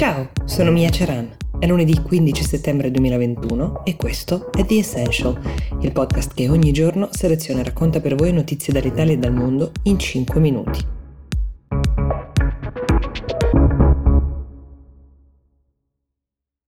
Ciao, sono Mia Ceran. È lunedì 15 settembre 2021 e questo è The Essential, il podcast che ogni giorno seleziona e racconta per voi notizie dall'Italia e dal mondo in 5 minuti.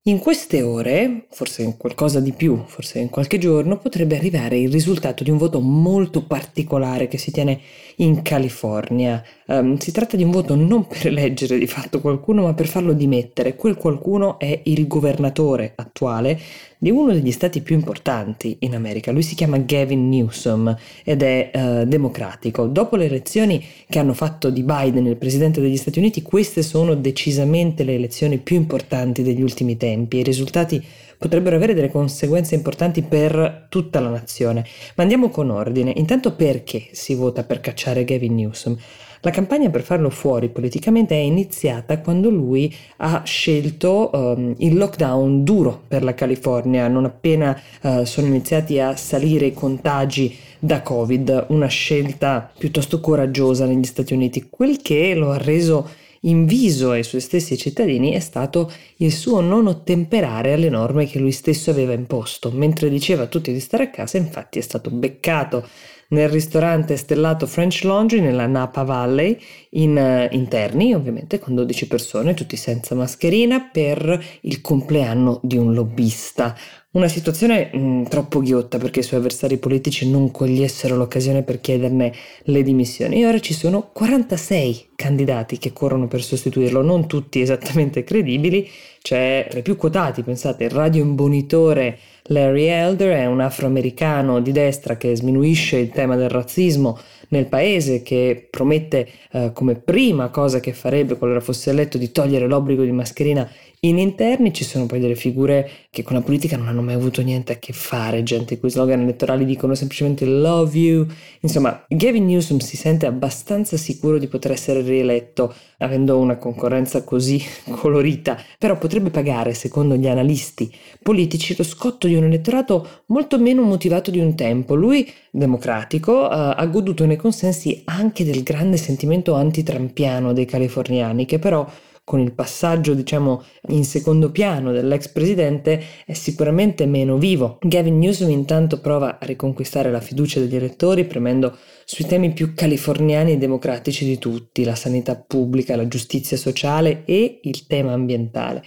In queste ore, forse in qualcosa di più, forse in qualche giorno, potrebbe arrivare il risultato di un voto molto particolare che si tiene in California. Um, si tratta di un voto non per eleggere di fatto qualcuno, ma per farlo dimettere. Quel qualcuno è il governatore attuale di uno degli stati più importanti in America. Lui si chiama Gavin Newsom ed è uh, democratico. Dopo le elezioni che hanno fatto di Biden il presidente degli Stati Uniti, queste sono decisamente le elezioni più importanti degli ultimi tempi. I risultati potrebbero avere delle conseguenze importanti per tutta la nazione. Ma andiamo con ordine. Intanto perché si vota per cacciare Gavin Newsom? La campagna per farlo fuori politicamente è iniziata quando lui ha scelto um, il lockdown duro per la California, non appena uh, sono iniziati a salire i contagi da Covid, una scelta piuttosto coraggiosa negli Stati Uniti, quel che lo ha reso in viso ai suoi stessi cittadini è stato il suo non ottemperare alle norme che lui stesso aveva imposto. Mentre diceva a tutti di stare a casa, infatti è stato beccato nel ristorante stellato French Laundry nella Napa Valley, in uh, interni ovviamente con 12 persone, tutti senza mascherina, per il compleanno di un lobbista. Una situazione mh, mm, troppo ghiotta perché i suoi avversari politici non cogliessero l'occasione per chiederne le dimissioni e ora ci sono 46 candidati che corrono per sostituirlo, non tutti esattamente credibili, c'è tra i più quotati, pensate, il radio imbonitore Larry Elder è un afroamericano di destra che sminuisce il tema del razzismo nel paese, che promette eh, come prima cosa che farebbe qualora fosse eletto di togliere l'obbligo di mascherina in interni ci sono poi delle figure che con la politica non hanno mai avuto niente a che fare, gente cui slogan elettorali dicono semplicemente love you. Insomma, Gavin Newsom si sente abbastanza sicuro di poter essere rieletto avendo una concorrenza così colorita, però potrebbe pagare, secondo gli analisti politici, lo scotto di un elettorato molto meno motivato di un tempo. Lui, democratico, ha goduto nei consensi anche del grande sentimento antitrampiano dei californiani, che però con il passaggio, diciamo, in secondo piano dell'ex presidente è sicuramente meno vivo. Gavin Newsom intanto prova a riconquistare la fiducia degli elettori premendo sui temi più californiani e democratici di tutti, la sanità pubblica, la giustizia sociale e il tema ambientale.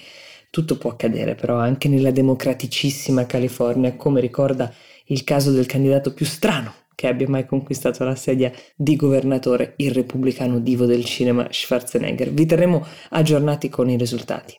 Tutto può accadere però anche nella democraticissima California, come ricorda il caso del candidato più strano che abbia mai conquistato la sedia di governatore, il repubblicano divo del cinema Schwarzenegger. Vi terremo aggiornati con i risultati.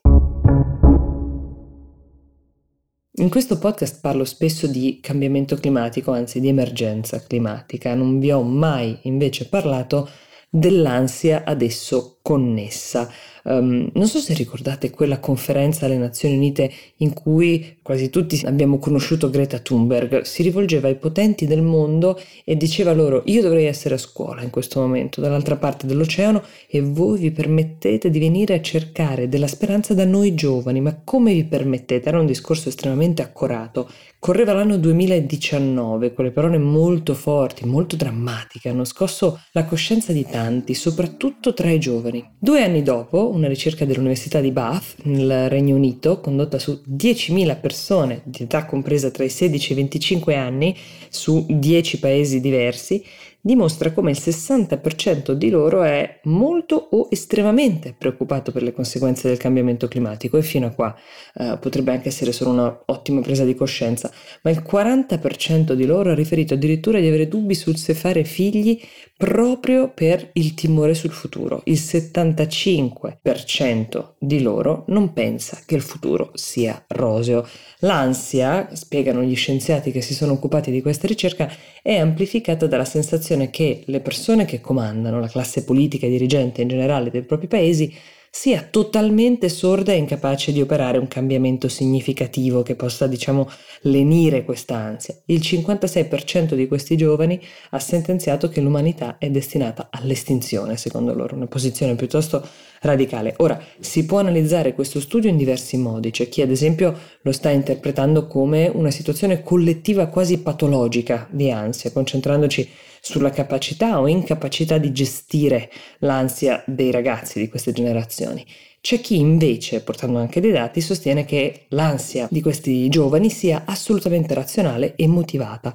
In questo podcast parlo spesso di cambiamento climatico, anzi di emergenza climatica. Non vi ho mai invece parlato dell'ansia adesso connessa. Um, non so se ricordate quella conferenza alle Nazioni Unite in cui quasi tutti abbiamo conosciuto Greta Thunberg. Si rivolgeva ai potenti del mondo e diceva loro: Io dovrei essere a scuola in questo momento, dall'altra parte dell'oceano, e voi vi permettete di venire a cercare della speranza da noi giovani. Ma come vi permettete? Era un discorso estremamente accorato. Correva l'anno 2019, quelle parole molto forti, molto drammatiche, hanno scosso la coscienza di tanti, soprattutto tra i giovani. Due anni dopo, una ricerca dell'Università di Bath, nel Regno Unito, condotta su 10.000 persone di età compresa tra i 16 e i 25 anni, su 10 paesi diversi, dimostra come il 60% di loro è molto o estremamente preoccupato per le conseguenze del cambiamento climatico e fino a qua eh, potrebbe anche essere solo un'ottima presa di coscienza, ma il 40% di loro ha riferito addirittura di avere dubbi sul se fare figli proprio per il timore sul futuro. Il 75% di loro non pensa che il futuro sia roseo. L'ansia, spiegano gli scienziati che si sono occupati di questa ricerca, è amplificata dalla sensazione che le persone che comandano, la classe politica e dirigente in generale dei propri paesi, sia totalmente sorda e incapace di operare un cambiamento significativo che possa, diciamo, lenire questa ansia. Il 56% di questi giovani ha sentenziato che l'umanità è destinata all'estinzione, secondo loro, una posizione piuttosto radicale. Ora, si può analizzare questo studio in diversi modi, c'è chi ad esempio lo sta interpretando come una situazione collettiva quasi patologica di ansia, concentrandoci sulla capacità o incapacità di gestire l'ansia dei ragazzi di queste generazioni. C'è chi invece, portando anche dei dati, sostiene che l'ansia di questi giovani sia assolutamente razionale e motivata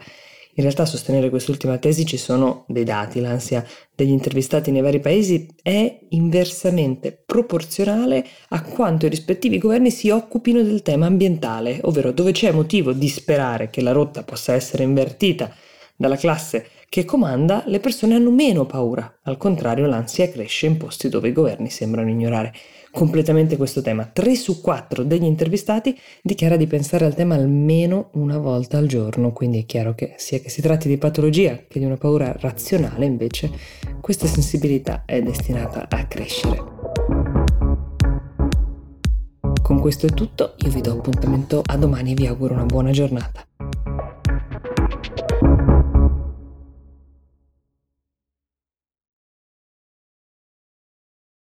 in realtà a sostenere quest'ultima tesi ci sono dei dati, l'ansia degli intervistati nei vari paesi è inversamente proporzionale a quanto i rispettivi governi si occupino del tema ambientale, ovvero dove c'è motivo di sperare che la rotta possa essere invertita dalla classe che comanda, le persone hanno meno paura. Al contrario, l'ansia cresce in posti dove i governi sembrano ignorare completamente questo tema. 3 su 4 degli intervistati dichiara di pensare al tema almeno una volta al giorno, quindi è chiaro che sia che si tratti di patologia che di una paura razionale, invece, questa sensibilità è destinata a crescere. Con questo è tutto, io vi do appuntamento a domani e vi auguro una buona giornata.